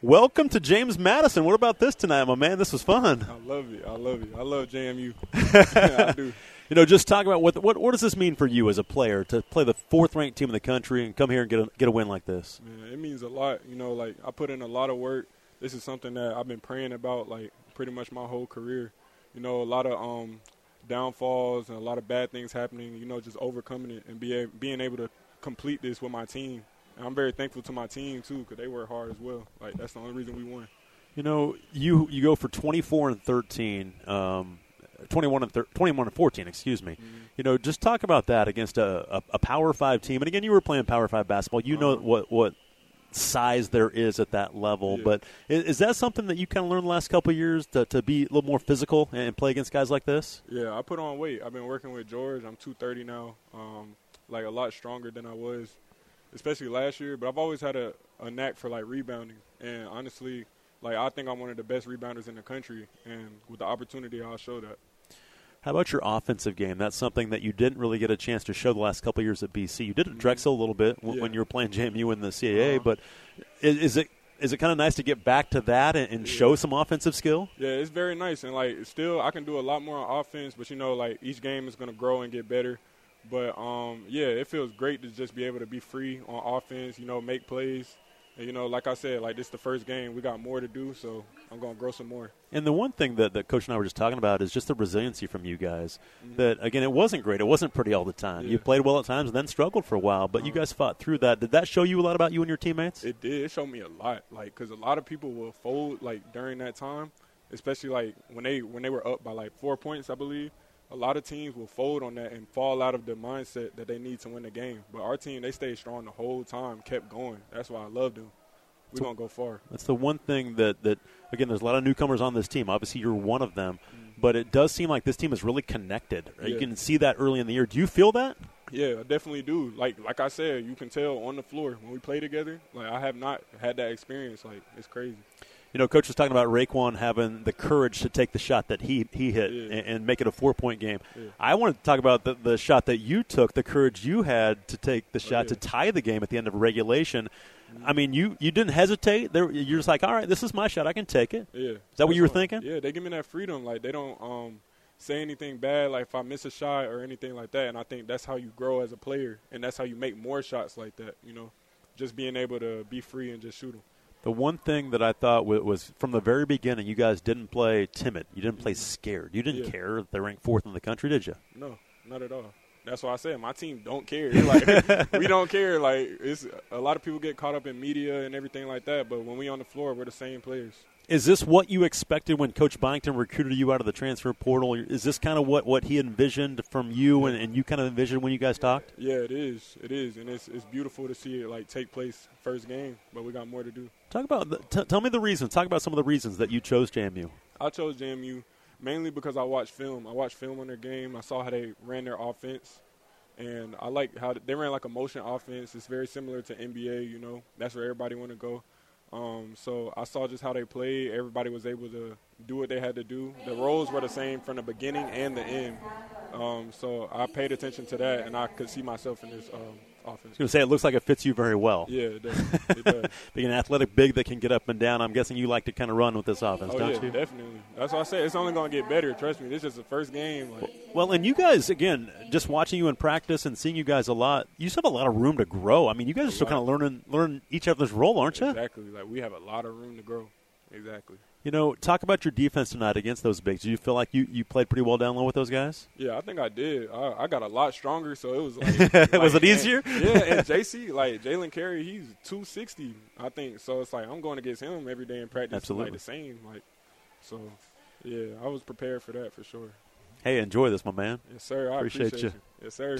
Welcome to James Madison. What about this tonight, my man? This was fun. I love it. I love it. I love JMU. I do. You know, just talk about what, what what does this mean for you as a player to play the fourth ranked team in the country and come here and get a, get a win like this? Man, it means a lot. You know, like I put in a lot of work. This is something that I've been praying about like pretty much my whole career. You know, a lot of um, downfalls and a lot of bad things happening. You know, just overcoming it and be being able to complete this with my team and I'm very thankful to my team too because they work hard as well. Like that's the only reason we won. You know, you you go for 24 and 13, um, 21 and thir- 21 and 14. Excuse me. Mm-hmm. You know, just talk about that against a, a, a, Power Five team. And again, you were playing Power Five basketball. You know uh-huh. what what size there is at that level. Yeah. But is, is, that something that you kind of learned the last couple of years to, to be a little more physical and play against guys like this? Yeah, I put on weight. I've been working with George. I'm 230 now. Um, like a lot stronger than I was especially last year. But I've always had a, a knack for like rebounding, and honestly, like I think I'm one of the best rebounders in the country. And with the opportunity, I'll show that. How about your offensive game? That's something that you didn't really get a chance to show the last couple years at BC. You did at mm-hmm. Drexel a little bit yeah. when you were playing JMU in the CAA, uh-huh. but is, is, it is it kind of nice to get back to that and, and yeah. show some offensive skill? Yeah, it's very nice, and like still I can do a lot more on offense, but you know like each game is going to grow and get better. But um, yeah, it feels great to just be able to be free on offense. You know, make plays. And, you know, like I said, like this is the first game. We got more to do, so I'm going to grow some more. And the one thing that, that Coach and I were just talking about is just the resiliency from you guys. Mm-hmm. That again, it wasn't great. It wasn't pretty all the time. Yeah. You played well at times and then struggled for a while, but uh-huh. you guys fought through that. Did that show you a lot about you and your teammates? It did. It showed me a lot. Like, because a lot of people will fold like during that time, especially like when they when they were up by like four points, I believe a lot of teams will fold on that and fall out of the mindset that they need to win the game. But our team, they stayed strong the whole time, kept going. That's why I love them. We're going to go far. That's the one thing that, that, again, there's a lot of newcomers on this team. Obviously, you're one of them. Mm-hmm. But it does seem like this team is really connected. Right? Yeah. You can see that early in the year. Do you feel that? Yeah, I definitely do. Like like I said, you can tell on the floor when we play together. Like I have not had that experience. Like it's crazy you know, coach was talking about Raekwon having the courage to take the shot that he he hit yeah. and, and, make it a four point game. Yeah. I wanted to talk about the, the shot that you took, the courage you had to take the shot oh, yeah. to tie the game at the end of regulation. I mean, you, you didn't hesitate. There, you're just like, all right, this is my shot. I can take it. Yeah. Is that what you were thinking? Yeah, they give me that freedom. Like they don't um, say anything bad. Like if I miss a shot or anything like that, and I think that's how you grow as a player, and that's how you make more shots like that. You know, just being able to be free and just shoot them. The one thing that I thought was from the very beginning, you guys didn't play timid. You didn't play scared. You didn't yeah. care they ranked fourth in the country, did you? No, not at all. That's why I said my team don't care. Like we don't care. Like it's a lot of people get caught up in media and everything like that, but when we on the floor, we're the same players. Is this what you expected when Coach Byington recruited you out of the transfer portal? Is this kind of what, what he envisioned from you and, and you kind of envisioned when you guys talked? Yeah, it is. It is, and it's it's beautiful to see it like take place first game. But we got more to do. Talk about the, t- tell me the reasons. Talk about some of the reasons that you chose JMU. I chose JMU mainly because I watched film. I watched film on their game. I saw how they ran their offense, and I like how they ran like a motion offense. It's very similar to NBA. You know, that's where everybody want to go. Um, so I saw just how they played. Everybody was able to do what they had to do. The roles were the same from the beginning and the end. Um, so I paid attention to that, and I could see myself in this um, offense. I was going to say, it looks like it fits you very well. Yeah, it does. It does. Being an athletic big that can get up and down, I'm guessing you like to kind of run with this oh, offense, oh, don't yeah, you? definitely. That's what I say it's only going to get better. Trust me, this is the first game. Like. Well, and you guys, again, just watching you in practice and seeing you guys a lot, you still have a lot of room to grow. I mean, you guys are still kind of learning, learn each other's role, aren't you? Exactly. Like we have a lot of room to grow. Exactly. You know, talk about your defense tonight against those bigs. Do you feel like you, you played pretty well down low with those guys? Yeah, I think I did. I, I got a lot stronger, so it was like, like was it easier? And, yeah, and JC, like Jalen Carey, he's two sixty, I think. So it's like I'm going against him every day in practice, Absolutely. like the same. Like, so yeah, I was prepared for that for sure. Hey, enjoy this, my man. Yes, sir. I appreciate, appreciate you. you. Yes, sir.